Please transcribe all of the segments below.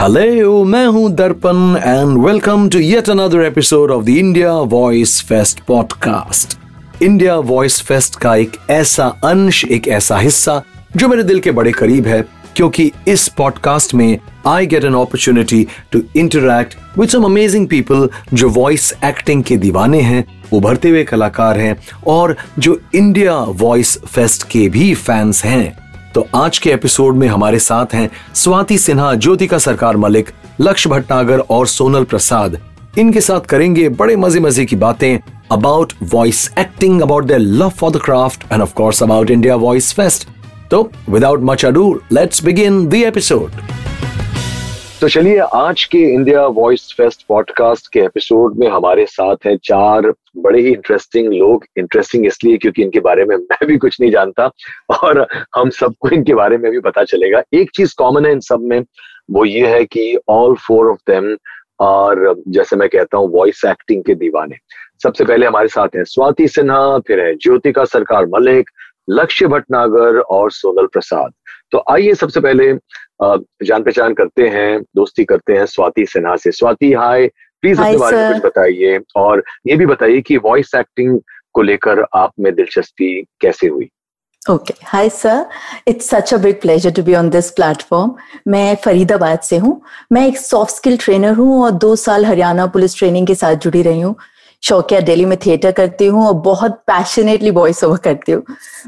Hello मैं हूँ Darpan and welcome to yet another episode of the India voice fest podcast India voice fest का एक ऐसा अंश, एक ऐसा हिस्सा जो मेरे दिल के बड़े करीब है, क्योंकि इस पॉडकास्ट में I get an opportunity to interact with some amazing people जो वॉइस एक्टिंग के दीवाने हैं उभरते हुए कलाकार हैं और जो इंडिया वॉइस फेस्ट के भी फैंस हैं। तो आज के एपिसोड में हमारे साथ हैं स्वाति सिन्हा, ज्योतिका सरकार मलिक, लक्ष्य भट्टागर और सोनल प्रसाद। इनके साथ करेंगे बड़े मज़े मज़े की बातें about voice acting about the love for the craft and of course about India voice fest तो without much ado let's begin the episode तो चलिए, आज के इंडिया वॉइस फेस्ट पॉडकास्ट के एपिसोड में हमारे साथ हैं चार बड़े ही इंटरेस्टिंग लोग। इंटरेस्टिंग इसलिए क्योंकि इनके बारे में मैं भी कुछ नहीं जानता और हम सबको इनके बारे में भी पता चलेगा। एक चीज़ कॉमन है इन सब में, वो ये है कि ऑल फोर ऑफ़ देम और जैसे मैं कहता हूँ वॉइस एक्टिंग के दीवाने। सबसे पहले हमारे साथ हैं स्वाति सिन्हा, फिर है ज्योतिका सरकार मलिक, लक्ष्य भटनागर और सोनल प्रसाद। तो आइए सबसे पहले जान पहचान करते हैं दोस्ती करते हैं स्वाति सिन्हा से। स्वाति हाय प्लीज़ अपने बारे में कुछ बताइए और ये भी बताइए कि वॉइस एक्टिंग को लेकर आप में दिलचस्पी कैसे हुई? Okay hi sir it's such a big pleasure to be on this platform मैं फरीदाबाद से हूँ। मैं एक सॉफ्ट स्किल ट्रेनर हूँ और दो साल हरियाणा पुलिस ट्रेनिंग के साथ जुड़ी रही हूँ। शौकिया दिल्ली में थिएटर करती हूँ और बहुत पैशनेटली वॉइस ओवर करती हूँ।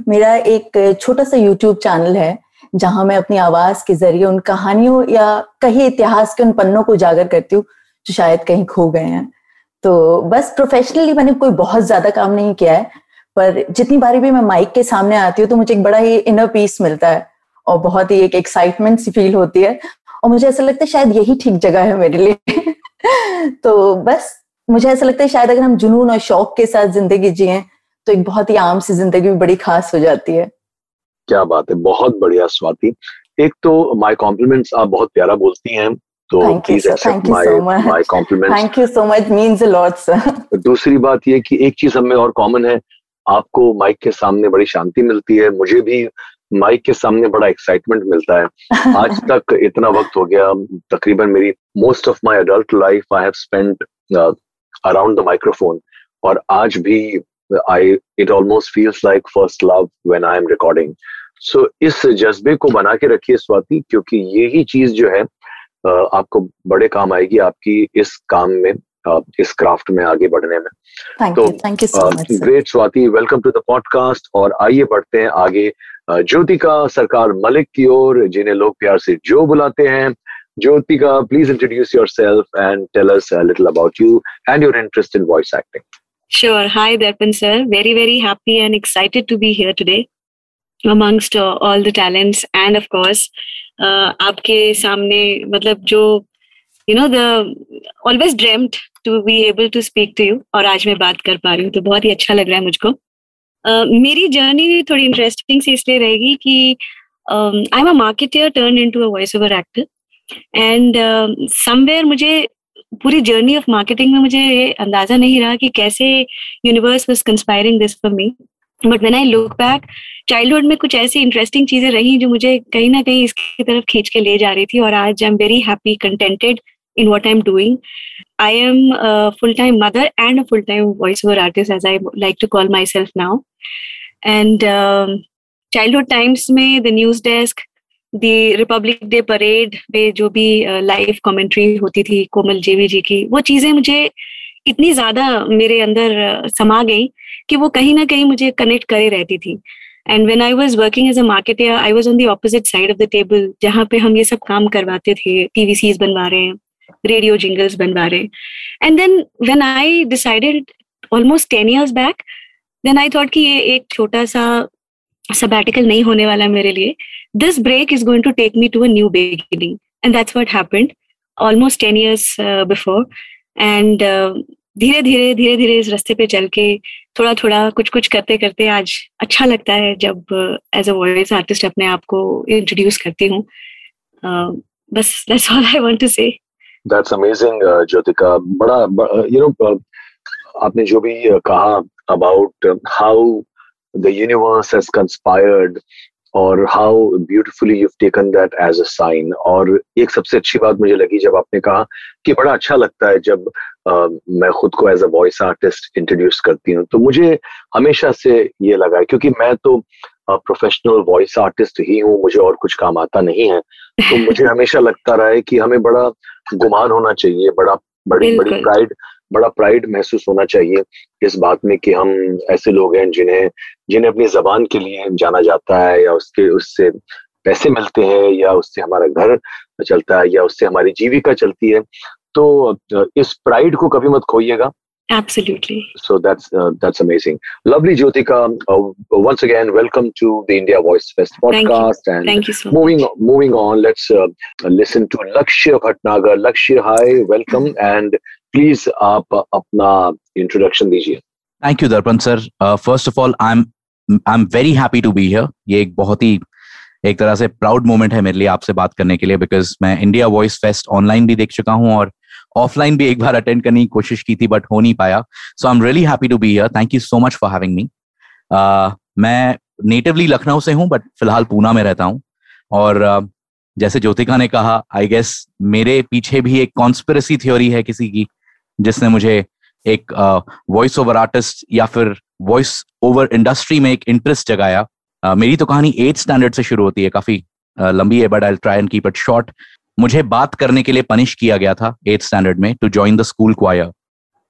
मेरा एक छोटा सा यूट्यूब चैनल है। जहाँ मैं अपनी आवाज़ के ज़रिए उन कहानियों या कहीं इतिहास के उन पन्नों को उजागर करती हूँ, जो शायद कहीं खो गए हैं। तो बस प्रोफेशनली मैंने कोई बहुत ज़्यादा काम नहीं किया है, पर जितनी बारी भी मैं माइक के सामने आती हूँ तो मुझे एक बड़ा ही इनर पीस मिलता है और बहुत ही एक एक्साइटमेंट सी फील होती है और मुझे ऐसा लगता है शायद यही ठीक जगह है मेरे लिए। तो बस मुझे ऐसा लगता है शायद अगर हम जुनून और शौक के साथ ज़िंदगी जिए तो एक बहुत ही आम सी ज़िंदगी भी बड़ी खास हो जाती है। क्या बात है बहुत बढ़िया स्वाति। एक तो माय कॉम्प्लीमेंट्स आप बहुत प्यारा बोलती हैं तो please accept my my compliments thank you so much means a lot sir दूसरी बात ये कि एक चीज़ हमें और कॉमन है आपको माइक के सामने बड़ी शांति मिलती है मुझे भी माइक के सामने बड़ा एक्साइटमेंट मिलता है। आज तक इतना वक्त हो गया तकरीबन मेरी most of my adult life I have spent around the microphone और आज भी I it almost feels like first love when I am recording so इस जज्बे को बना के रखिए स्वाति क्योंकि यही चीज़ जो है आपको बड़े काम आएगी आपकी इस काम में इस क्राफ्ट में आगे बढ़ने में thank तो thank you great Swati welcome to the podcast और आइए बढ़ते हैं आगे ज्योतिका सरकार मलिक की ओर जिन्हें लोग प्यार से जो बुलाते हैं Jyotika please introduce yourself and tell us little about you and your interest in voice acting Sure. Hi, Darpan sir. Very, very happy and excited to be here today. Amongst uh, all the talents and of course uh, आपके सामने मतलब जो you know the always dreamed to be able to speak to you और आज मैं बात कर पा रही हूँ तो बहुत ही अच्छा लग रहा है मुझको। uh, मेरी जर्नी थोड़ी इंटरेस्टिंग सी इसलिए रहेगी कि I am a marketer turn in to a voice over actor and somewhere मुझे पूरी जर्नी ऑफ़ मार्केटिंग में मुझे अंदाज़ा नहीं रहा कि कैसे universe was conspiring this for me but when I look back childhood में कुछ ऐसी इंटरेस्टिंग चीज़ें रही जो मुझे कहीं ना कहीं इसकी तरफ़ खींच के ले जा रही थी और आज I am very happy contented in what I am doing I am full time mother and a full time voice over artist as I like to call myself now and childhood times में the news desk the republic day parade पे जो भी live uh, commentary होती थी कोमल जेवी जी की वो चीज़ें मुझे इतनी ज़्यादा मेरे अंदर uh, समा गई कि वो कहीं ना कहीं मुझे कनेक्ट करे रहती थी। And when I was working as a marketer I was on the opposite side of the table जहाँ पे हम ये सब काम करवाते थे टीवीसीज बनवा रहे हैं रेडियो जिंगल्स बनवा रहे हैं। And then when I decided almost ten years back then I thought कि ये एक छोटा सा सबैटिकल नहीं होने वाला मेरे लिए। This break is going to take me to a new beginning and that's what happened almost ten years before and धीरे धीरे धीरे धीरे इस रास्ते पे चल के थोड़ा थोड़ा कुछ कुछ करते करते आज अच्छा लगता है जब एज अ वॉइस आर्टिस्ट अपने आप को इंट्रोड्यूस करती हूँ। uh, बस that's all I want to say that's amazing Jyotika बड़ा यू नो आपने जो भी कहा about how the universe has conspired और how beautifully you taken that as a sign और एक सबसे अच्छी बात मुझे लगी जब आपने कहा कि बड़ा अच्छा लगता है जब आ, मैं खुद को as a voice artist introduce करती हूँ। तो मुझे हमेशा से ये लगा है क्योंकि मैं तो प्रोफेशनल वॉइस आर्टिस्ट ही हूँ मुझे और कुछ काम आता नहीं है। तो मुझे हमेशा लगता रहा है कि हमें बड़ा गुमान होना चाहिए बड़ा बड़ी बड़ी प्राइड बड़ा प्राइड महसूस होना चाहिए इस बात में कि हम ऐसे लोग हैं जिन्हें जिन्हें अपनी जबान के लिए जाना जाता है या उसके उससे पैसे मिलते हैं या उससे हमारा घर चलता है या उससे हमारी जीविका चलती है तो इस प्राइड को कभी मत खोइएगा Absolutely. So that's uh, that's amazing. Lovely, Jyotika. Uh, once again, welcome to the India Voice Fest podcast. Thank you. And Thank you so moving much. moving on, let's uh, listen to Lakshya Bhatnagar. Lakshya, hi, welcome, and please आप अपना introduction दीजिए। Thank you Darpan sir first of all I am I am very happy to be here ये एक बहुत ही एक तरह से proud moment है मेरे लिए आपसे बात करने के लिए बिकॉज़ मैं इंडिया वॉइस फेस्ट ऑनलाइन भी देख चुका हूँ और ऑफलाइन भी एक बार अटेंड करने की कोशिश की थी बट हो नहीं पाया। So I am really happy to be here thank you so much for having me मैं नेटिवली लखनऊ से हूँ बट फ़िलहाल पूना में रहता हूँ। और uh, जैसे ज्योतिका ने कहा आई गेस मेरे पीछे भी एक कॉन्स्पिरसी थ्योरी है किसी की। जिसने मुझे एक वॉइस ओवर आर्टिस्ट या फिर वॉइस ओवर इंडस्ट्री में एक इंटरेस्ट जगाया। uh, मेरी तो कहानी एट स्टैंडर्ड से शुरू होती है काफ़ी uh, लंबी है but I try and keep it short मुझे बात करने के लिए पनिश किया गया था एट स्टैंडर्ड में to join the school choir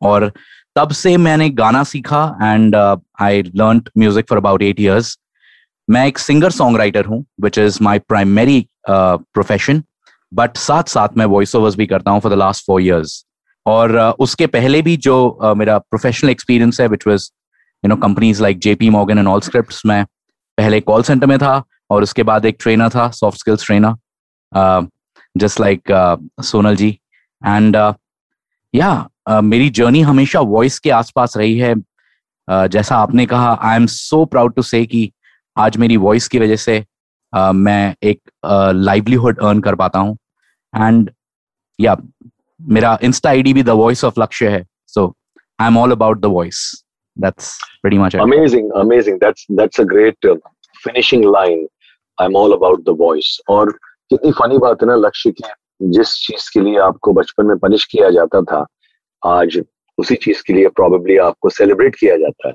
और तब से मैंने गाना सीखा and I learn music for about eight years मैं एक सिंगर सॉन्ग राइटर हूँ which is my primary profession but साथ साथ मैं वॉइस ओवर्स भी करता हूँ for the last four years और uh, उसके पहले भी जो uh, मेरा प्रोफेशनल एक्सपीरियंस है which was you know companies like JP Morgan and all script में पहले कॉल सेंटर में था और उसके बाद एक ट्रेनर था soft skills trainer just like Sonal ji. And yeah मेरी जर्नी हमेशा वॉइस के आसपास रही है। Uh, जैसा आपने कहा I am so proud to say कि आज मेरी वॉइस की वजह से uh, मैं एक लाइवलीहुड uh, अर्न कर पाता हूँ। एंड या मेरा इंस्टा आईडी भी द वॉइस ऑफ़ लक्ष्य है so I am all about the voice that's pretty much amazing amazing that's that's a great finishing line I am all about the voice और कितनी funny बात है ना लक्ष्य की जिस चीज़ के लिए आपको बचपन में पनिश किया जाता था आज उसी चीज़ के लिए प्रोबेबली आपको सेलिब्रेट किया जाता है।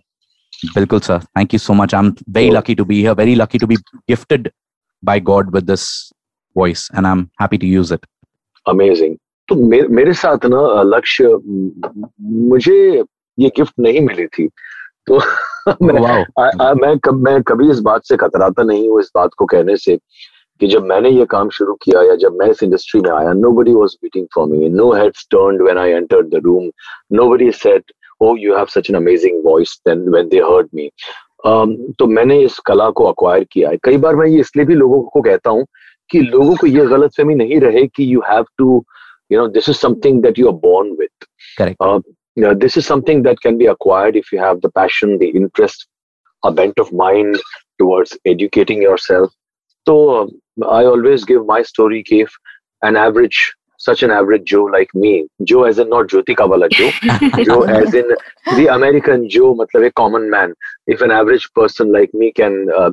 बिल्कुल sir thank you so much I am very lucky to be here very lucky to be gifted God with this voice and I am happy to use it amazing तो मे, मेरे साथ ना लक्ष्य मुझे ये गिफ्ट नहीं मिली थी। तो मैं, आ, आ, मैं कब मैं कभी इस बात से कतराता नहीं हूँ इस बात को कहने से कि जब मैंने ये काम शुरू किया या जब मैं इस इंडस्ट्री में आया nobody was waiting for me no heads turned when I entered the room nobody said oh you have such an amazing voice then when they heard me तो मैंने इस कला को अक्वायर किया है। कई बार मैं ये इसलिए भी लोगों को कहता हूँ कि लोगों को ये गलत फहमी नहीं रहे कि you have to you know this is something that you are born with correct uh, you know, this is something that can be acquired if you have the passion the interest a bent of mind towards educating yourself so uh, i always give my story if an average such an average joe like me joe as in not jyotika wala joe joe as in the american joe matlab a common man if an average person like me can uh,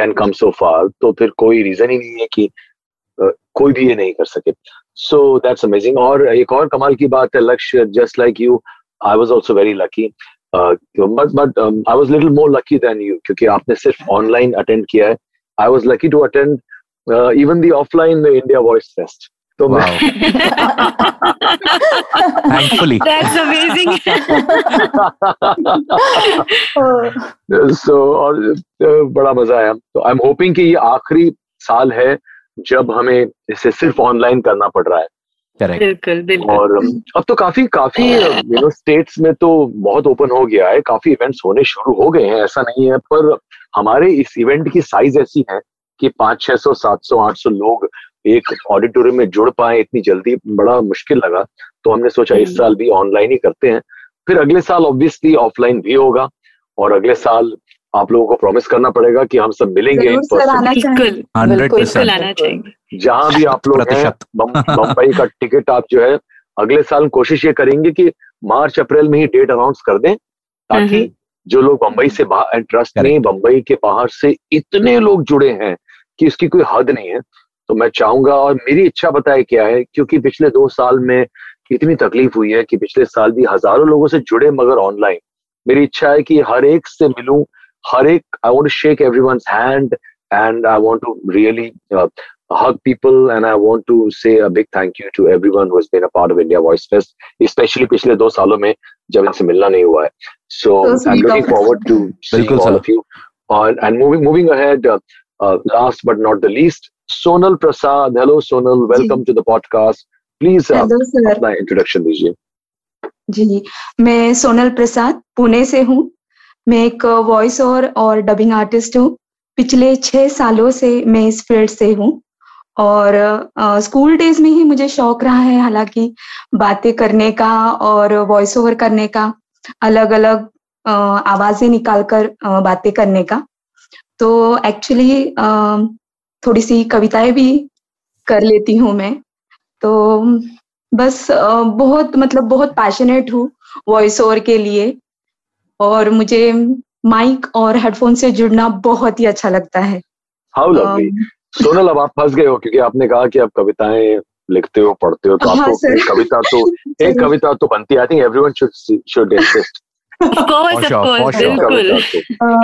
can come so far तो फिर कोई reason ही नहीं है कि uh, कोई भी ये नहीं कर सके सो दैट्स अमेजिंग और एक और कमाल की बात है Lakshya just like you I was also very lucky but but I was little more lucky than you क्योंकि आपने सिर्फ़ ऑनलाइन अटेंड किया है। I was lucky to attend even the offline India voice fest तो thankfully सो और uh, बड़ा मज़ा आया। तो आई एम होपिंग कि ये आखिरी साल है जब हमें इसे सिर्फ़ ऑनलाइन करना पड़ रहा है। बिल्कुल बिल्कुल। और अब तो काफ़ी काफ़ी यू नो स्टेट्स में तो बहुत ओपन हो गया है। काफ़ी इवेंट्स होने शुरू हो गए हैं ऐसा नहीं है। पर हमारे इस इवेंट की साइज़ ऐसी है कि पाँच छह सौ सात सौ आठ सौ लोग एक ऑडिटोरियम में जुड़ पाए इतनी जल्दी बड़ा मुश्किल लगा। तो हमने सोचा इस हम्म। साल भी ऑनलाइन ही करते हैं। फिर अगले साल ऑब्वियसली ऑफलाइन भी होगा और अगले साल आप लोगों को प्रॉमिस करना पड़ेगा कि हम सब मिलेंगे जहाँ भी आप लोग हैं बम्बई का टिकट आप जो है अगले साल कोशिश ये करेंगे कि मार्च अप्रैल में ही डेट अनाउंस कर दें ताकि जो लोग बम्बई से बाहर ट्रस्ट में बंबई के बाहर से इतने लोग जुड़े हैं कि इसकी कोई हद नहीं है। तो मैं चाहूँगा और मेरी इच्छा बताए क्या है क्योंकि पिछले दो साल में इतनी तकलीफ़ हुई है कि पिछले साल भी हज़ारों लोगों से जुड़े मगर ऑनलाइन मेरी इच्छा है कि हर एक से मिलूं हर एक I want shake everyone hand and I want to really hug people and I want to say a big thank you to everyone who has been a part of India Voice Fest, especially पिछले दो सालों में जब इनसे मिलना नहीं हुआ है. So I'm looking forward to seeing all of you. Uh, and moving moving ahead, uh, uh, last but not the least, Sonal Prasad. Hello Sonal, welcome to the podcast. Please uh, अपना introduction दीजिए. जी मैं सोनल प्रसाद पुणे से हूँ मैं एक voice over और dubbing artist हूँ। पिछले छह सालों से मैं इस फ़ील्ड से हूँ और स्कूल डेज़ में ही मुझे शौक रहा है हालाँकि बातें करने का और वॉइस ओवर करने का अलग अलग आवाज़ें निकालकर बातें करने का। तो एक्चुअली थोड़ी सी कविताएँ भी कर लेती हूँ मैं। तो बस बहुत मतलब बहुत पैशनेट हूँ वॉइस ओवर के लिए। और मुझे माइक और हेडफोन से जुड़ना बहुत ही अच्छा लगता है। हाउ लवली सोनल अब आप फंस गए हो क्योंकि आपने कहा कि आप कविताएँ लिखते हो पढ़ते हो तो हाँ, आपको एक कविता तो एक कविता तो बनती है। I think everyone should should insist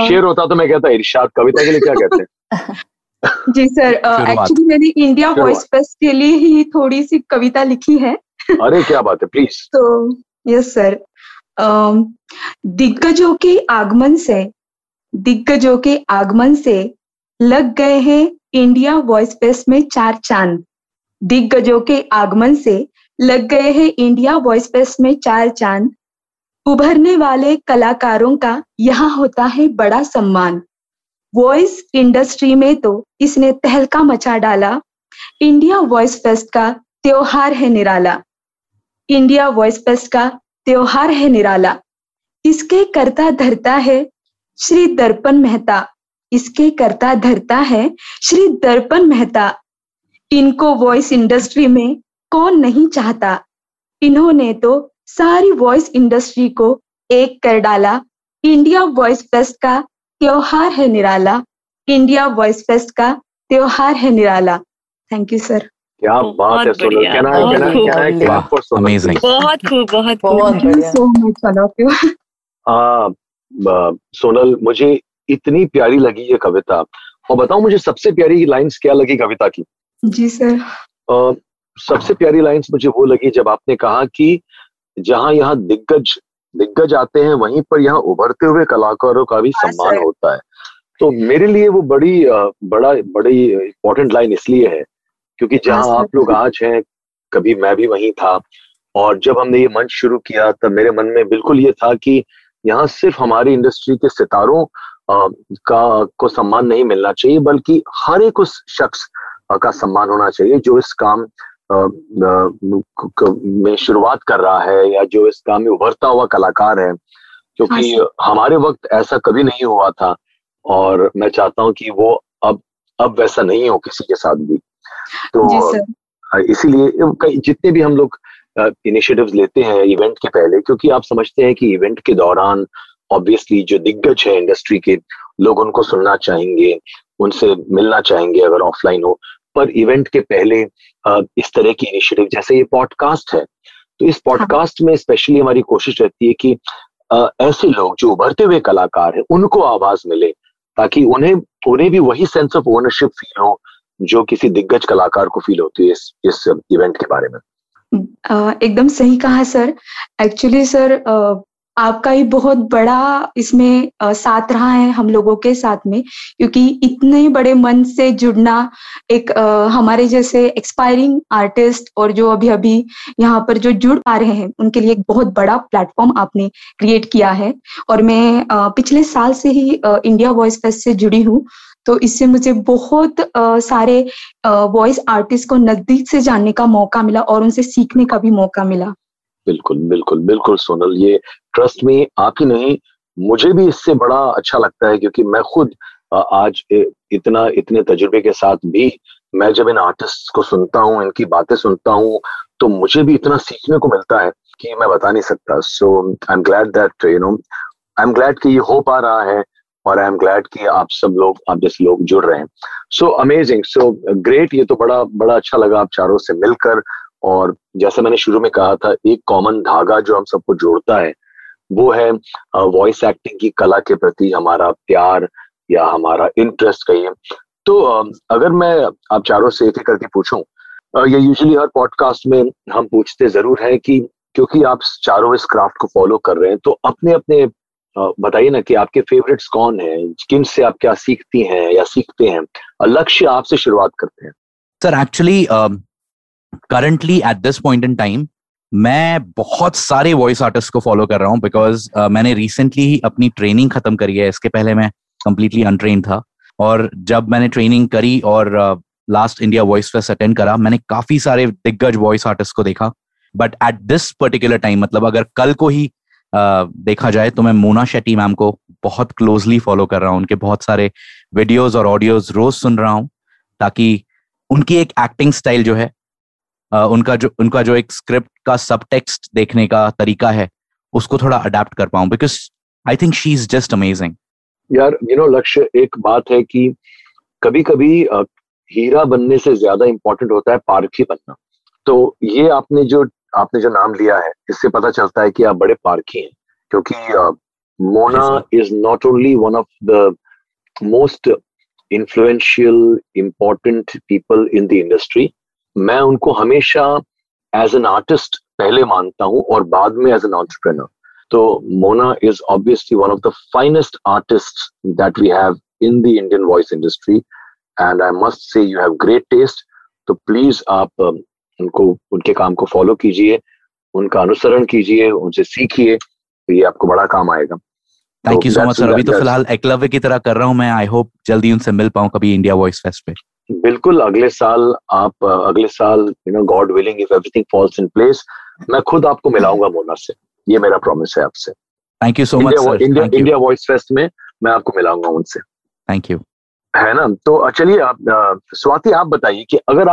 शेर होता तो मैं कहता इरशाद कविता के लिए क्या कहते हैं? जी सर एक्चुअली मैंने इंडिया वॉइस फेस्ट के लिए ही थोड़ी सी कविता लिखी है। अरे क्या बात है प्लीज़ तो यस सर दिग्गजों के आगमन से, दिग्गजों के आगमन से लग गए हैं इंडिया वॉइस फेस्ट में चार चाँद। दिग्गजों के आगमन से लग गए हैं इंडिया वॉइस फेस्ट में चार चाँद। उभरने वाले कलाकारों का यहाँ होता है बड़ा सम्मान। वॉइस इंडस्ट्री में तो इसने तहलका मचा डाला। इंडिया वॉइस फेस्ट का त्योहार है निराला। इंडिया वॉइस फेस्ट का त्योहार है निराला। इसके करता धरता है श्री दर्पण मेहता। इसके करता धरता है श्री दर्पण मेहता। इनको वॉइस इंडस्ट्री में कौन नहीं चाहता? इन्होंने तो सारी वॉइस इंडस्ट्री को एक कर डाला। इंडिया वॉइस फेस्ट का त्योहार है निराला। इंडिया वॉइस फेस्ट का त्योहार है निराला। थैंक यू सर क्या बात है Sonal I clap for Sonal amazing बहुत खूब बहुत बहुत so much I love you Sonal मुझे इतनी प्यारी लगी ये कविता। और बताओ मुझे सबसे प्यारी लाइंस क्या लगी कविता की? जी सर। सबसे प्यारी लाइंस मुझे वो लगी जब आपने कहा कि जहाँ यहाँ दिग्गज दिग्गज आते हैं वहीं पर यहाँ उभरते हुए कलाकारों का भी हाँ, सम्मान होता है। तो मेरे लिए वो बड़ी बड़ा बड़ी इंपॉर्टेंट लाइन इसलिए है। क्योंकि जहाँ आप लोग आज हैं कभी मैं भी वहीं था। और जब हमने ये मंच शुरू किया तब मेरे मन में बिल्कुल ये था कि यहाँ सिर्फ़ हमारी इंडस्ट्री के सितारों का को सम्मान नहीं मिलना चाहिए बल्कि हर एक उस शख्स का सम्मान होना चाहिए जो इस काम में शुरुआत कर रहा है या जो इस काम में उभरता हुआ कलाकार है। क्योंकि हाँ हमारे वक्त ऐसा कभी नहीं हुआ था और मैं चाहता हूँ कि वो अब अब वैसा नहीं हो किसी के साथ भी। तो इसीलिए जितने भी हम लोग इनिशिएटिव्स लेते हैं इवेंट के पहले क्योंकि आप समझते हैं कि इवेंट के दौरान ऑब्वियसली जो दिग्गज है इंडस्ट्री के लोग उनको सुनना चाहेंगे उनसे मिलना चाहेंगे अगर ऑफलाइन हो। पर इवेंट के पहले इस तरह की इनिशिएटिव जैसे ये पॉडकास्ट है तो इस पॉडकास्ट में स्पेशली हमारी कोशिश रहती है कि ऐसे लोग जो उभरते हुए कलाकार हैं उनको आवाज़ मिले ताकि उन्हें उन्हें भी वही सेंस ऑफ़ ओनरशिप फील हो जो किसी दिग्गज कलाकार को फील होती है इस इस इवेंट के बारे में। एकदम सही कहा, सर। एक्चुअली सर आपका ही बहुत बड़ा इसमें साथ रहा है हम लोगों के साथ में, क्योंकि इतने बड़े मन से जुड़ना एक हमारे जैसे एक्सपायरिंग आर्टिस्ट और जो अभी अभी यहाँ पर जो जुड़ पा रहे हैं, उनके लिए एक बहुत बड़ा प्लेटफॉर्म आपने क्रिएट किया है। और मैं पिछले साल से ही इंडिया वॉइस फेस्ट से जुड़ी हूँ तो इससे मुझे बहुत आ, सारे वॉइस आर्टिस्ट को नज़दीक से जानने का मौका मिला और उनसे सीखने का भी मौका मिला। बिल्कुल बिल्कुल बिल्कुल सोनल ये ट्रस्ट में आप ही नहीं मुझे भी इससे बड़ा अच्छा लगता है क्योंकि मैं खुद आज इतना इतने तजुर्बे के साथ भी मैं जब इन आर्टिस्ट को सुनता हूँ इनकी बातें सुनता हूँ तो मुझे भी इतना सीखने को मिलता है कि मैं बता नहीं सकता। So I am glad that you know I am glad कि ये हो पा रहा है। और आई एम ग्लैड कि आप सब लोग, आप जैसे लोग जुड़ रहे हैं। सो अमेजिंग सो ग्रेट ये तो बड़ा बड़ा अच्छा लगा आप चारों से मिलकर। और जैसे मैंने शुरू में कहा था, एक कॉमन धागा जो हम सबको जोड़ता है, वो है वॉइस एक्टिंग की कला के प्रति हमारा प्यार या हमारा इंटरेस्ट कहिए। तो अगर मैं आप चारों से एक एक करके पूछूँ ये यूजुअली हर पॉडकास्ट में हम पूछते ज़रूर है कि क्योंकि आप चारों इस क्राफ्ट को फॉलो कर रहे हैं तो अपने अपने बताइए ना कि आपके फेवरेट्स कौन हैं? किन से आप क्या सीखती हैं या सीखते हैं? लक्ष्य आपसे शुरुआत करते हैं। Sir actually currently at this point in time मैं बहुत सारे वॉइस आर्टिस्ट को फॉलो कर रहा हूँ बिकॉज़ uh, मैंने रिसेंटली अपनी ट्रेनिंग खत्म करी है। इसके पहले मैं कंप्लीटली अनट्रेन था। और जब मैंने ट्रेनिंग करी और last India voice fest attend करा मैंने काफ़ी सारे दिग्गज वॉइस आर्टिस्ट को देखा। But at this particular time मतलब अगर कल को ही देखा जाए तो मैं मोना शेट्टी मैम को बहुत क्लोजली फॉलो कर रहा हूँ। उनके बहुत सारे वीडियोज़ और ऑडियोज रोज सुन रहा हूँ ताकि उनकी एक एक्टिंग स्टाइल जो है उनका जो उनका जो एक स्क्रिप्ट का सब टेक्स्ट देखने का तरीका है, उसको थोड़ा अडेप्ट कर पाऊँ because I think she is just amazing यार यू नो लक्ष्य, एक बात है कि कभी कभी हीरा बनने से ज़्यादा इंपॉर्टेंट होता है पारखी बनना। तो ये आपने जो आपने जो नाम लिया है इससे पता चलता है कि आप बड़े पारखी हैं क्योंकि Mona is not only one of the most influential important people in the industry. मैं उनको हमेशा एज एन आर्टिस्ट पहले मानता हूँ और बाद में एज एन ऑन्टरप्रेनर तो Mona is obviously one of the finest artist that we have in the Indian voice industry and I must say you have great taste तो प्लीज़ आप um, उनको उनके काम को फॉलो कीजिए उनका अनुसरण कीजिए उनसे सीखिए तो ये आपको बड़ा काम आएगा। Thank you so much sir अभी तो फ़िलहाल एकलव्य की तरह कर रहा हूँ मैं। आई होप जल्दी उनसे मिल पाऊँ कभी इंडिया वॉइस फेस्ट पे। बिल्कुल अगले साल आप अगले साल you know God willing if everything falls in place मैं खुद आपको मिलाऊँगा मोना से। ये मेरा प्रॉमिस है आपसे। Thank you so much India voice fest में मैं आपको मिलाऊँगा उनसे। थैंक यू है ना? तो चलिए आप स्वाति आप बताइए कि अगर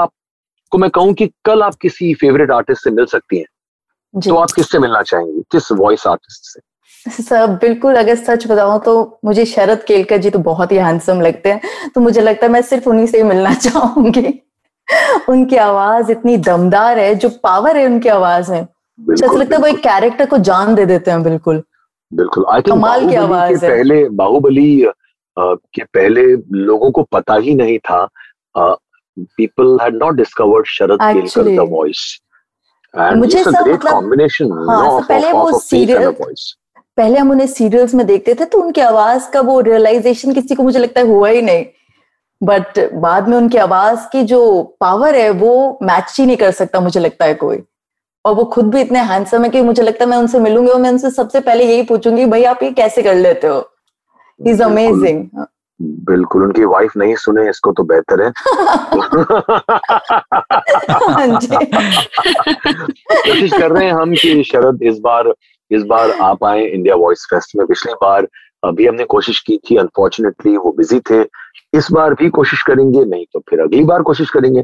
आपको मैं कहूँ कि कल आप किसी फेवरेट आर्टिस्ट से मिल सकती हैं। तो आप किससे मिलना चाहेंगी? किस वॉइस आर्टिस्ट से? सर बिल्कुल अगर सच बताऊँ तो मुझे शरद केलकर जी तो बहुत ही हैंडसम लगते हैं। तो मुझे लगता है मैं सिर्फ़ उन्हीं से ही मिलना चाहूँगी। उनकी आवाज़ इतनी दमदार है जो पावर है उनकी आवाज़ में। लगता है वो एक कैरेक्टर को जान दे देते हैं बिल्कुल। बिल्कुल आई थिंक कमाल की आवाज़ है। पहले बाहुबली के पहले लोगों को पता ही नहीं था people had not discovered Sharad Kelkar the voice मुझे सब मतलब कॉम्बिनेशन हाँ, पहले वो सीरियल पहले हम उन्हें सीरियल्स में देखते थे तो उनकी आवाज़ का वो रियलाइजेशन किसी को मुझे लगता है हुआ ही नहीं। बट बाद में उनकी आवाज़ की जो पावर है वो मैच ही नहीं कर सकता मुझे लगता है कोई। और वो खुद भी इतने हैंडसम है कि मुझे लगता है मैं उनसे मिलूँगी और मैं उनसे सबसे पहले यही पूछूँगी भाई आप ये कैसे कर लेते हो? इज़ अमेजिंग बिल्कुल उनकी वाइफ नहीं सुने इसको तो बेहतर है। कोशिश कर रहे हैं हम कि शरद इस बार इस बार आप आए इंडिया वॉइस फेस्ट में। पिछली बार अभी हमने कोशिश की थी अनफॉर्चुनेटली वो बिज़ी थे। इस बार भी कोशिश करेंगे नहीं तो फिर अगली बार कोशिश करेंगे।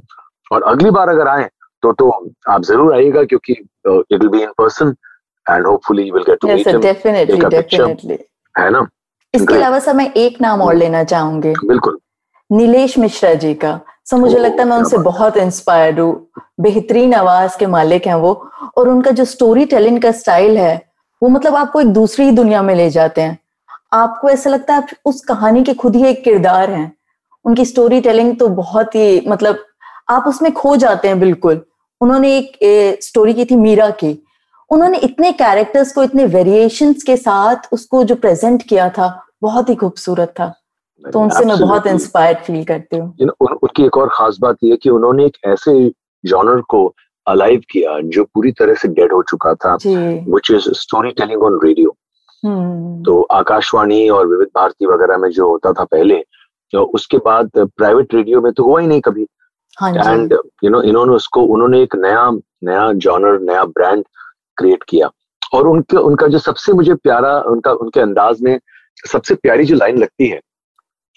और अगली बार अगर आए तो तो आप ज़रूर आइएगा क्योंकि it will be in person and hopefully you will get to meet him है ना? इसके अलावा सर मैं एक नाम और लेना चाहूँगी। बिल्कुल। नीलेश मिश्रा जी का। सो मुझे लगता है मैं उनसे बहुत इंस्पायर्ड हूँ। बेहतरीन आवाज़ के मालिक हैं वो। और उनका जो स्टोरी टेलिंग का स्टाइल है वो मतलब आपको एक दूसरी दुनिया में ले जाते हैं। आपको ऐसा लगता है आप उस कहानी के खुद ही एक किरदार हैं। उनकी स्टोरी टेलिंग तो बहुत ही मतलब आप उसमें खो जाते हैं बिल्कुल। उन्होंने एक ए, स्टोरी की थी मीरा की। उन्होंने इतने कैरेक्टर्स को इतने वेरिएशंस के साथ उसको जो प्रेजेंट किया था बहुत ही खूबसूरत था। तो उनसे मैं बहुत इंस्पायर्ड फील करती हूँ। उन, उनकी एक और खास बात यह कि उन्होंने एक ऐसे जॉनर को अलाइव किया जो पूरी तरह से डेड हो चुका था which is story telling on radio तो आकाशवाणी और विविध भारती वगैरह में जो होता था पहले तो उसके बाद प्राइवेट रेडियो में तो हुआ ही नहीं कभी। एंड यू नो इन्होंने उसको उन्होंने एक नया नया जॉनर नया ब्रांड क्रिएट किया। और उनके उनका जो सबसे मुझे प्यारा उनका उनके अंदाज में सबसे प्यारी जो लाइन लगती है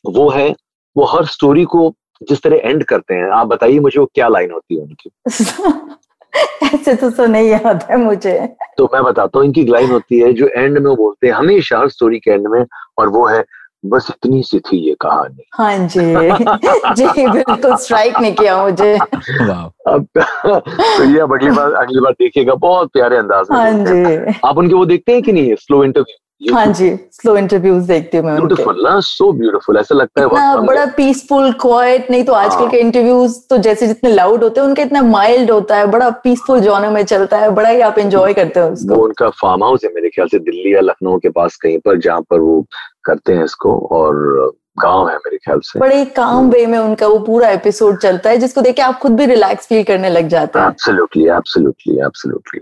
वो है वो हर स्टोरी को जिस तरह एंड करते हैं। आप बताइए मुझे वो क्या लाइन होती है उनकी? ऐसे तो सो नहीं याद है मुझे। तो मैं बताता हूँ इनकी लाइन होती है जो एंड में वो बोलते हैं हमेशा हर स्टोरी के एंड में और वो है बस इतनी सी थी ये कहानी। हाँ जी। जी बिल्कुल स्ट्राइक नहीं किया मुझे। अब तो ये अब अगली बार अगली बार देखिएगा बहुत प्यारे अंदाज में हाँ जी। आप उनके वो देखते हैं कि नहीं स्लो इंटरव्यू हाँ जी स्लो इंटरव्यूज़ देखती हूँ मैं ब्यूटीफुल ना सो ब्यूटीफुल ऐसा लगता है इतना बड़ा पीसफुल क्वाइट नहीं तो आजकल हाँ। के इंटरव्यूज़ तो जैसे जितने लाउड होते हैं उनका इतना माइल्ड होता है बड़ा पीसफुल जॉनर में चलता है बड़ा ही आप एंजॉय करते हो उसको। वो उनका फार्म हाउस है मेरे ख्याल से दिल्ली या लखनऊ के पास कहीं पर जहाँ पर वो करते हैं इसको और गाँव है मेरे ख्याल से। बड़े काम वे में उनका वो पूरा एपिसोड चलता है जिसको देख के आप खुद भी रिलैक्स फील करने लग जाते हैं। Absolutely absolutely absolutely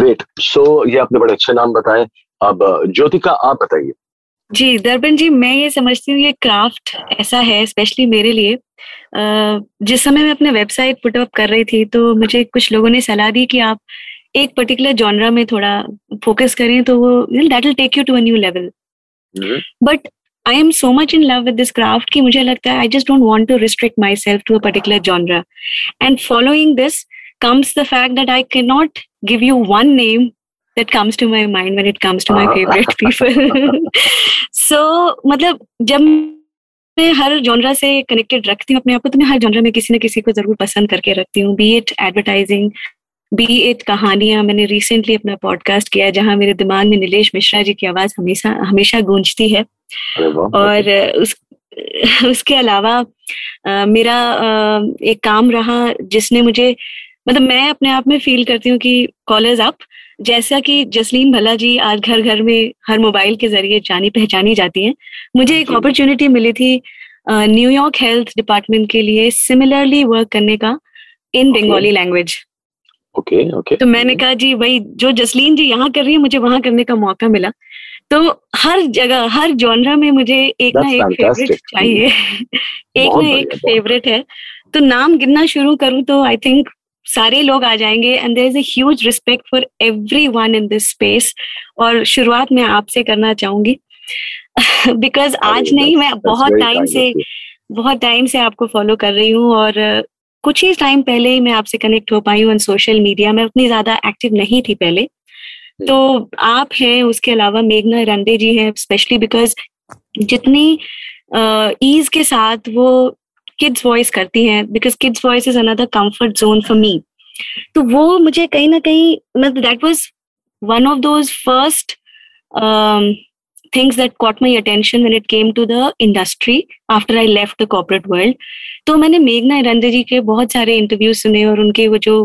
great so ये आपने बड़े अच्छे नाम बताए अब ज्योतिका आप बताइए। जी दर्पण जी मैं ये समझती हूँ ये क्राफ्ट ऐसा है स्पेशली मेरे लिए। जिस समय मैं अपने वेबसाइट पुटअप कर रही थी तो मुझे कुछ लोगों ने सलाह दी कि आप एक पर्टिकुलर जॉनरा में थोड़ा फोकस करें तो वो that will take you to a new level but I am so much in love with this craft कि मुझे लगता है I just don't want to restrict myself to a particular genre and following this comes the fact that I cannot give you one name that comes to my mind when it comes to my favorite people. so मतलब जब मैं हर genre से connected रखती हूँ अपने आप को तो मैं हर जॉनरा में किसी न किसी को ज़रूर पसंद करके रखती हूँ be it advertising be it कहानियाँ। मैंने रिसेंटली अपना पॉडकास्ट किया जहाँ मेरे दिमाग में नीलेश मिश्रा जी की आवाज़ हमेशा हमेशा गूंजती है। और उस उसके अलावा आ, मेरा आ, एक काम रहा जिसने मुझे मतलब मैं अपने आप में फील करती हूँ कि कॉलेज अप जैसा कि जसलीन भला जी आज घर घर में हर मोबाइल के ज़रिए जानी पहचानी जाती हैं मुझे एक अपॉर्चुनिटी मिली थी न्यूयॉर्क हेल्थ डिपार्टमेंट के लिए सिमिलरली वर्क करने का in Bengali language okay okay तो मैंने कहा जी भाई जो जसलीन जी यहाँ कर रही है मुझे वहाँ करने का मौका मिला। तो हर जगह हर जॉनरा में मुझे एक ना एक फेवरेट चाहिए। एक ना एक फेवरेट है। तो नाम गिनना शुरू करूँ तो आई थिंक सारे लोग आ जाएँगे and there is a respect for everyone in this space और शुरुआत मैं आपसे करना चाहूँगी। बिकॉज़ आज नहीं मैं बहुत टाइम से बहुत टाइम से आपको फॉलो कर रही हूँ और कुछ ही टाइम पहले ही मैं आपसे कनेक्ट हो पाई हूँ सोशल मीडिया में उतनी ज़्यादा एक्टिव नहीं थी पहले। तो आप हैं उसके अलावा मेघना रंडे जी हैं स्पेशली बिकॉज़ जितनी ईज के साथ वो किड्स वॉइस करती हैं because kids voice is another comfort zone for me तो वो मुझे कहीं ना कहीं मतलब that was one of those first things that caught my attention when it came to the industry after I left the corporate world. तो मैंने मेघना रंदे जी के बहुत सारे इंटरव्यू सुने और उनके वो जो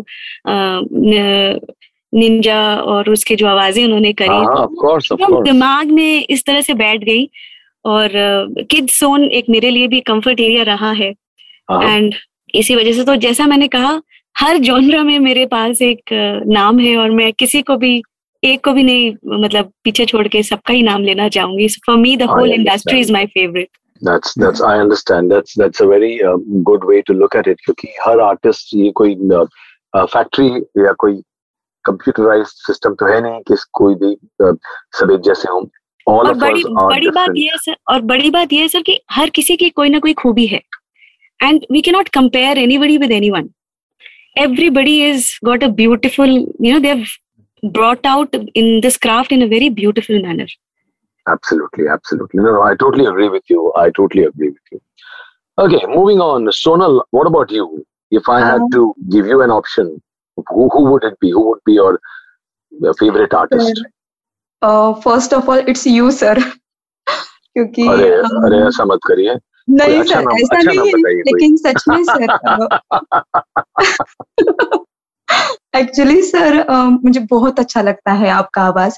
निंजा और उसके जो आवाज़ें उन्होंने करी of course, of course. दिमाग में इस तरह से बैठ गई और किड्स जोन एक मेरे लिए भी कंफर्ट एरिया रहा है एंड हाँ। इसी वजह से तो जैसा मैंने कहा हर जॉनरा में मेरे पास एक नाम है और मैं किसी को भी एक को भी नहीं मतलब पीछे छोड़ के सबका ही नाम लेना चाहूँगी। For me the whole industry is my favourite That's that's I understand. That's that's a very uh, good way to look at it क्योंकि हर आर्टिस्ट ये कोई फैक्ट्री uh, या कोई कंप्यूटराइज सिस्टम तो है नहीं कि कोई भी uh, सब एक जैसे हों। और बड़ी बड़ी बात ये सर और बड़ी बात ये सर कि हर किसी की कोई ना कोई खूबी है। and we cannot compare anybody with anyone everybody has got a beautiful you know they've brought out in this craft in a very beautiful manner absolutely absolutely no, no i totally agree with you i totally agree with you okay moving on sonal what about you if i had to give you an option who, who would it be who would be your, your favorite artist uh, first of all it's you sir क्योंकि अरे अरे ऐसा मत करिए नहीं अच्छा sir ऐसा अच्छा नहीं है लेकिन सच में सर एक्चुअली सर मुझे बहुत अच्छा लगता है आपका आवाज़।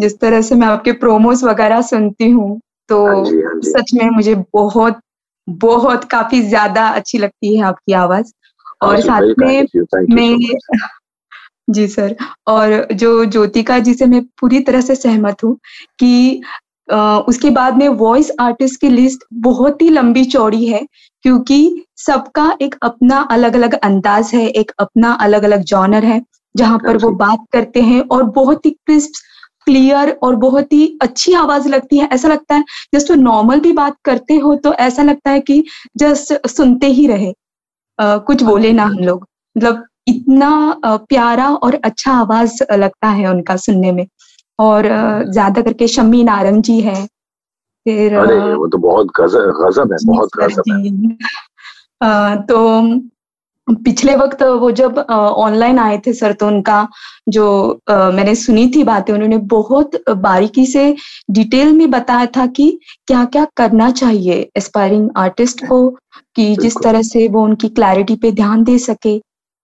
जिस तरह से मैं आपके प्रोमोस वगैरह सुनती हूँ तो हाँ हाँ सच में मुझे बहुत बहुत काफ़ी ज़्यादा अच्छी लगती है आपकी आवाज़। हाँ और साथ में मैं जी सर और जो ज्योतिका जी से मैं पूरी तरह से सहमत हूँ कि उसके बाद में वॉइस आर्टिस्ट की लिस्ट बहुत ही लंबी चौड़ी है क्योंकि सबका एक अपना अलग अलग अंदाज है एक अपना अलग अलग जॉनर है जहाँ पर वो बात करते हैं और बहुत ही क्रिस्प क्लियर और बहुत ही अच्छी आवाज़ लगती है। ऐसा लगता है जस्ट वो नॉर्मल भी बात करते हो तो ऐसा लगता है कि जस्ट सुनते ही रहे। uh, कुछ बोले ना हम लोग। मतलब इतना प्यारा और अच्छा आवाज़ लगता है उनका सुनने में। और ज़्यादा करके शम्मी नारंग जी है फिर अरे वो तो बहुत गजब गजब है बहुत गजब है। तो पिछले वक्त वो जब ऑनलाइन आए थे सर तो उनका जो आ, मैंने सुनी थी बातें उन्होंने बहुत बारीकी से डिटेल में बताया था कि क्या क्या करना चाहिए एस्पायरिंग आर्टिस्ट को कि जिस तरह से वो उनकी क्लैरिटी पे ध्यान दे सके।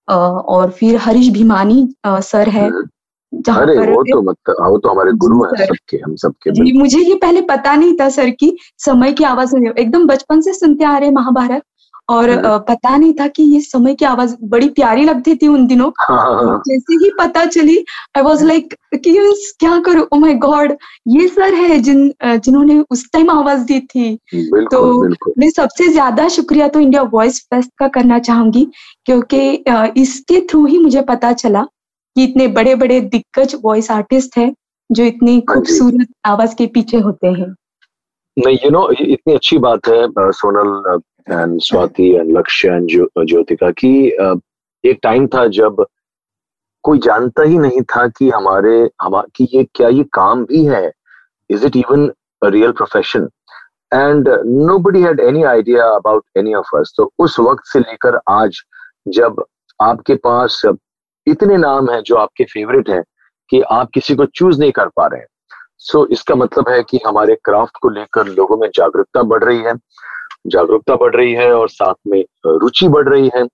आ, और फिर हरीश भिमानी सर है हम्म। अरे वो तो मतलब वो तो हमारे गुरु हैं सबके हम सबके जी मुझे ये पहले पता नहीं था सर की समय की आवाज़ एकदम बचपन से सुनते आ रहे महाभारत। और हम्म। पता नहीं था कि ये समय की आवाज़ बड़ी प्यारी लगती थी उन दिनों। हाँ, हाँ, हाँ। जैसे ही पता चली आई वॉज़ लाइक कि क्या करूँ? ओ माय गॉड ये सर है जिन जिन्होंने उस टाइम आवाज़ दी थी। तो मैं सबसे ज़्यादा शुक्रिया तो इंडिया वॉइस फेस्ट का करना चाहूँगी क्योंकि इसके थ्रू ही मुझे पता चला कि इतने बड़े बड़े दिग्गज वॉइस आर्टिस्ट है जो इतनी खूबसूरत आवाज़ के पीछे होते हैं। नहीं यू नो इतनी अच्छी बात है Sonal and Swati and Lakshya and Jyotika की एक टाइम था जब कोई जानता ही नहीं था कि हमारे हम कि ये क्या ये काम भी है। Is it even real profession and nobody had any idea about any of us तो उस वक्त से लेकर आज जब आपके पास इतने नाम हैं जो आपके फेवरेट हैं कि आप किसी को चूज़ नहीं कर पा रहे हैं। सो so, इसका मतलब है कि हमारे क्राफ्ट को लेकर लोगों में जागरूकता बढ़ रही है। जागरूकता बढ़ रही है और साथ में रुचि बढ़ रही है।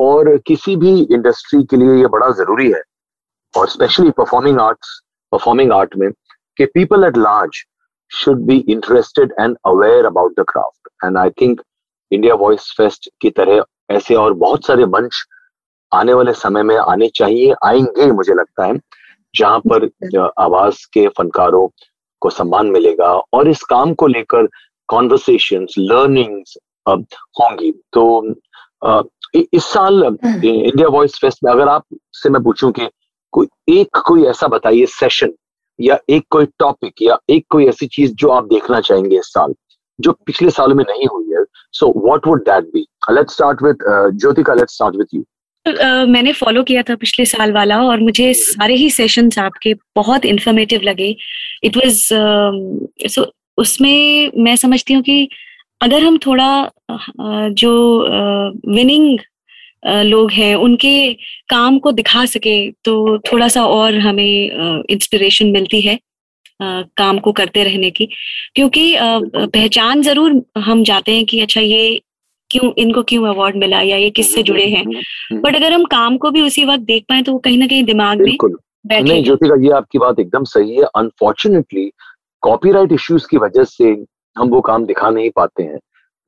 और किसी भी इंडस्ट्री के लिए ये बड़ा ज़रूरी है। और specially performing arts performing art में कि people at large should be interested and aware about the craft and I think India Voice Fest की तरह ऐसे और बहुत सारे मंच आने वाले समय में आने चाहिए आएँगे मुझे लगता है जहाँ पर आवाज़ के फनकारों को सम्मान मिलेगा और इस काम को लेकर कॉन्वर्सेशन लर्निंग्स होंगी। तो इस साल इंडिया वॉइस फेस्ट में अगर आप से मैं पूछूँ कि कोई एक कोई ऐसा बताइए सेशन या एक कोई टॉपिक या एक कोई ऐसी चीज़ जो आप देखना चाहेंगे इस साल जो पिछले साल में नहीं हुई है so what would that be let's start with Jyotika let's start with you Uh, मैंने फॉलो किया था पिछले साल वाला और मुझे सारे ही सेशंस आपके बहुत इंफॉर्मेटिव लगे। इट वाज सो उसमें मैं समझती हूँ कि अगर हम थोड़ा जो विनिंग लोग हैं उनके काम को दिखा सके तो थोड़ा सा और हमें इंस्पिरेशन मिलती है काम को करते रहने की। क्योंकि पहचान ज़रूर हम जाते हैं कि अच्छा ये क्यों इनको क्यों अवार्ड मिला या ये किससे जुड़े हैं? बट अगर हम काम को भी उसी वक्त देख पाए तो वो कहीं ना कहीं दिमाग में नहीं ज्योतिका ये आपकी बात एकदम सही है। अनफॉर्चुनेटली कॉपीराइट इश्यूज़ की वजह से हम वो काम दिखा नहीं पाते हैं।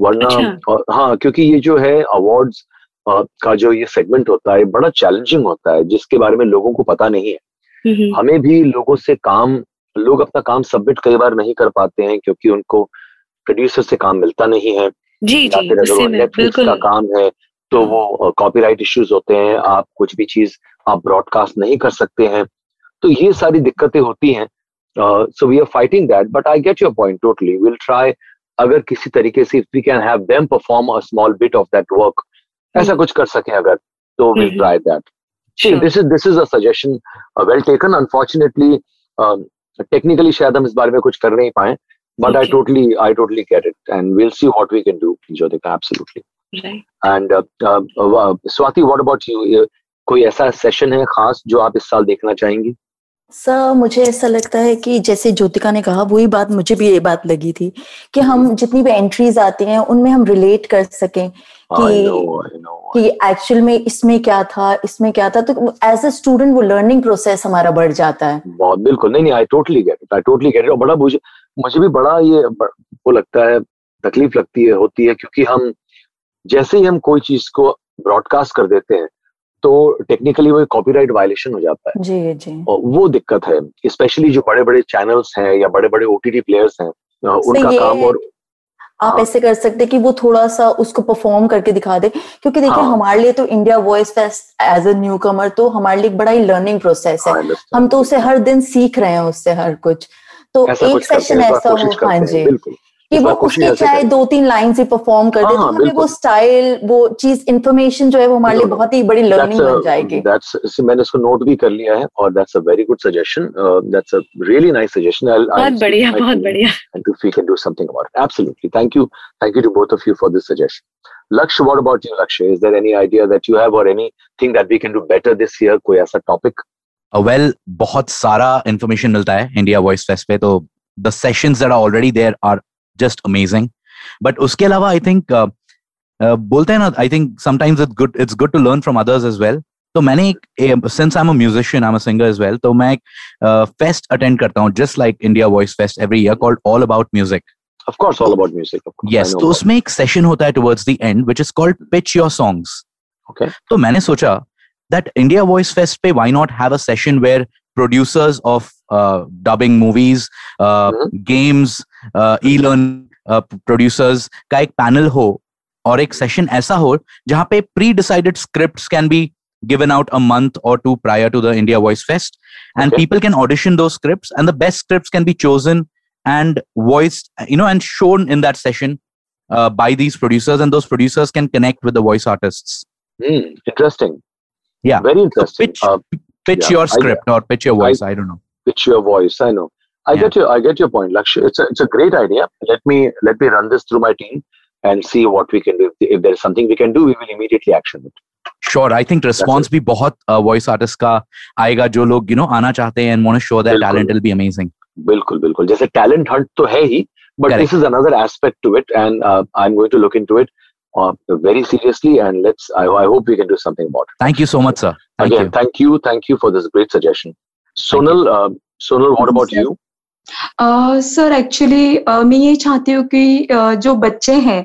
वरना अच्छा। और, हाँ क्योंकि ये जो है अवार्ड्स का जो ये सेगमेंट होता है बड़ा चैलेंजिंग होता है जिसके बारे में लोगों को पता नहीं है। हमें भी लोगों से काम लोग अपना काम सबमिट कई बार नहीं कर पाते हैं क्योंकि उनको प्रोड्यूसर से काम मिलता नहीं है। जी जी नेटफ्लिक्स का काम है तो वो कॉपीराइट इश्यूज़ होते हैं आप कुछ भी चीज़ आप ब्रॉडकास्ट नहीं कर सकते हैं। तो ये सारी दिक्कतें होती हैं। So we are fighting that but I get your point totally will try अगर किसी तरीके से we can have them perform a small bit of that work ऐसा कुछ कर सके अगर तो will try that this is this is a suggestion well taken unfortunately technically शायद हम इस बारे में कुछ कर नहीं पाए but okay. I totally, I totally get it, and we'll see what we can do, Jyotika. Absolutely. Right. And uh, uh, uh, Swati, what about you? कोई ऐसा सेशन है खास जो आप इस साल देखना चाहेंगी सर मुझे ऐसा लगता है कि जैसे ज्योतिका ने कहा वही बात मुझे भी ये बात लगी थी कि हम जितनी भी एंट्रीज आती हैं उनमें हम रिलेट कर सकें कि I know, I know. कि एक्चुअल में इसमें क्या था इसमें क्या था तो एज ए स्टूडेंट वो लर्निंग प्रोसेस हमारा बढ़ जाता है बहुत बिल्कुल नहीं नहीं I totally get it I totally get it और बड़ा मुझे मुझे भी बड़ा ये वो लगता है तकलीफ़ लगती है होती है क्योंकि हम जैसे ही हम कोई चीज़ को ब्रॉडकास्ट कर देते हैं तो टेक्निकली वो कॉपीराइट वायलेशन हो जाता है। जी जी। और वो दिक्कत है स्पेशली जो बड़े बड़े चैनल्स हैं या बड़े बड़े ओटीटी प्लेयर्स हैं उनका काम और आप हाँ. ऐसे कर सकते कि वो थोड़ा सा उसको परफॉर्म करके दिखा दे क्योंकि देखिए हाँ. हमारे लिए तो India Voice Fest as a newcomer तो हमारे लिए बड़ा ही लर्निंग प्रोसेस है। हाँ, हम तो उसे हर दिन सीख रहे हैं उससे हर कुछ। तो एक सेशन ऐसा हो हाँ जी। कि वो उसकी चाहे दो तीन लाइन ही परफॉर्म कर दे तो वो स्टाइल वो चीज़ इन्फॉर्मेशन जो है वो हमारे लिए बहुत ही बड़ी लर्निंग बन जाएगी। दैट्स मैंने इसको नोट भी कर लिया है और that's a very good suggestion that's a really nice suggestion I बहुत बढ़िया बहुत बढ़िया। And too we can do something about absolutely thank you thank you to both of you for this suggestion Lakshya what about you Lakshya is there any idea that you have और anything that we can do better this year कोई ऐसा topic well well, बहुत सारा information मिलता है India voice fest पे तो the sessions that are already there are just amazing but उसके अलावा आई थिंक बोलते हैं ना I think sometimes it's good it's good to learn from others as well तो मैंने एक since I am a musician I am a singer as well तो मैं एक फेस्ट अटेंड करता हूँ just like India Voice Fest every year called all about music Of course, all about music. Of course, yes, तो उसमें एक session होता है towards the end which is called pitch your songs Okay. तो मैंने सोचा that India Voice Fest पे why not have a session where producers of uh, dubbing movies, uh, mm-hmm. games, uh, e-learn uh, producers का एक panel हो और एक session ऐसा हो जहाँ पे pre-decided scripts can be given out a month or two prior to the India Voice Fest, and okay. people can audition those scripts, and the best scripts can be chosen and voiced, you know, and shown in that session uh, by these producers, and those producers can connect with the voice artists. Mm, interesting. Yeah. Very interesting. So pitch, uh, pitch yeah, your script I, or pitch your voice. I, I, don't know. Pitch your voice. I know. I yeah. get your I get your point, Lakshya. It's a it's a great idea. Let me let me run this through my team and see what we can do. If there is something we can do, we will immediately action it. Sure, I think response भी बहुत uh, voice artist का आएगा जो लोग you know आना चाहते हैं and want to show their talent will be amazing. बिल्कुल बिल्कुल जैसे talent hunt तो है ही but Correct. this is another aspect to it and uh, I'm going to look into it uh, very seriously and let's I, I, hope we can do something about it thank you so much sir thank again you. thank you thank you for this great suggestion sonal uh, sonal what about you sir uh, actually uh, मैं ये चाहती हूँ कि uh, जो बच्चे हैं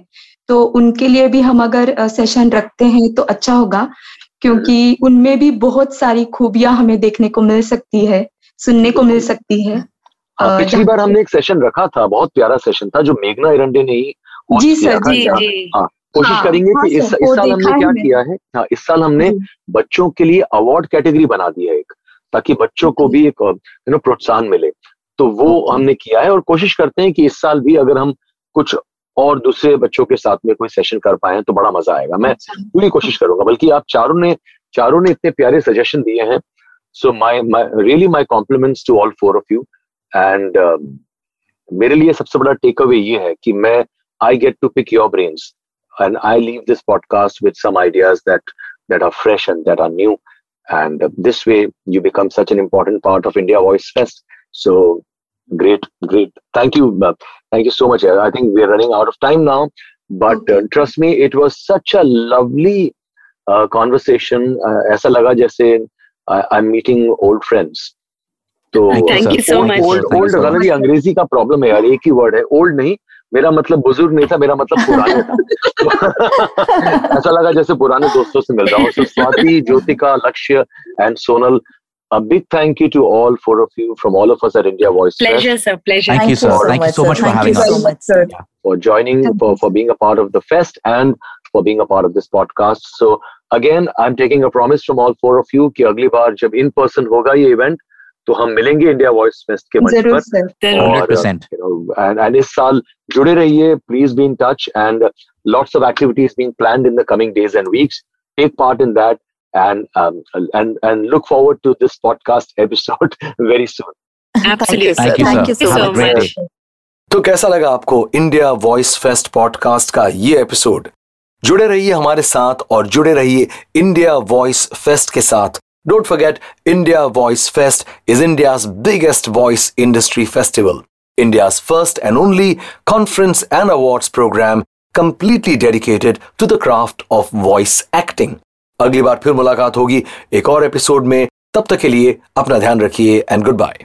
तो उनके लिए भी हम अगर सेशन uh, रखते हैं तो अच्छा होगा क्योंकि उनमें भी बहुत सारी खूबियाँ हमें देखने को मिल सकती है सुनने को मिल सकती है हाँ, पिछली बार हमने एक सेशन रखा था बहुत प्यारा सेशन था जो मेघना इरंडे ने ही जी सर जी जी हाँ कोशिश हाँ, करेंगे हाँ, कि इस, इस साल हमने क्या किया है? हाँ इस साल हमने बच्चों के लिए अवार्ड कैटेगरी बना दी है एक ताकि बच्चों को भी एक यू नो प्रोत्साहन मिले। तो वो हमने किया है और कोशिश करते हैं कि इस साल भी अगर हम कुछ और दूसरे बच्चों के साथ में कोई सेशन कर पाए तो बड़ा मज़ा आएगा। मैं अच्छा। पूरी कोशिश करूँगा बल्कि आप चारों ने चारों ने इतने प्यारे सजेशन दिए हैं। So my really my compliments to all four of you and मेरे लिए सबसे बड़ा टेक अवे ये है कि मैं I get to pick your brains and I leave this podcast with some ideas that that are fresh and that are new. And this way, you become such an important part of India Voice Fest. So great, great. Thank you, thank you so much. I think we're running out of time now, but uh, trust me, it was such a lovely uh, conversation. Uh, ऐसा लगा जैसे I'm meeting old friends. तो thank you so much old old अंग्रेजी का problem है यार एक ही word है ओल्ड नहीं मेरा मतलब बुज़ुर्ग नहीं था मेरा मतलब पुराने था ऐसा लगा जैसे पुराने दोस्तों से मिल रहा हूँ Swati Jyotika Lakshya and Sonal A big thank you to all four of you from all of us at India Voice. Pleasure, Fest. sir. Pleasure. Thank, thank you, sir. Thank you so much, sir. for having us. So much, sir. Yeah, for joining, for, for being a part of the fest, and for being a part of this podcast. So again, I'm taking a promise from all four of you कि अगली बार जब in person होगा ये event, तो हम मिलेंगे India voice fest के मंच पर। एंड इस साल जुड़े रहिए please be in touch and lots of activities being planned in the coming days and weeks take part in that and and and look forward to this podcast episode very soon तो कैसा लगा आपको India voice fest podcast का ये episode जुड़े रहिए हमारे साथ और जुड़े रहिए इंडिया वॉइस फेस्ट के साथ। Don't forget, India Voice Fest is India's biggest voice industry festival, India's first and only conference and awards program completely dedicated to the craft of voice acting. अगली बार फिर मुलाकात होगी एक और एपिसोड में तब तक के लिए अपना ध्यान रखिए एंड गुड बाय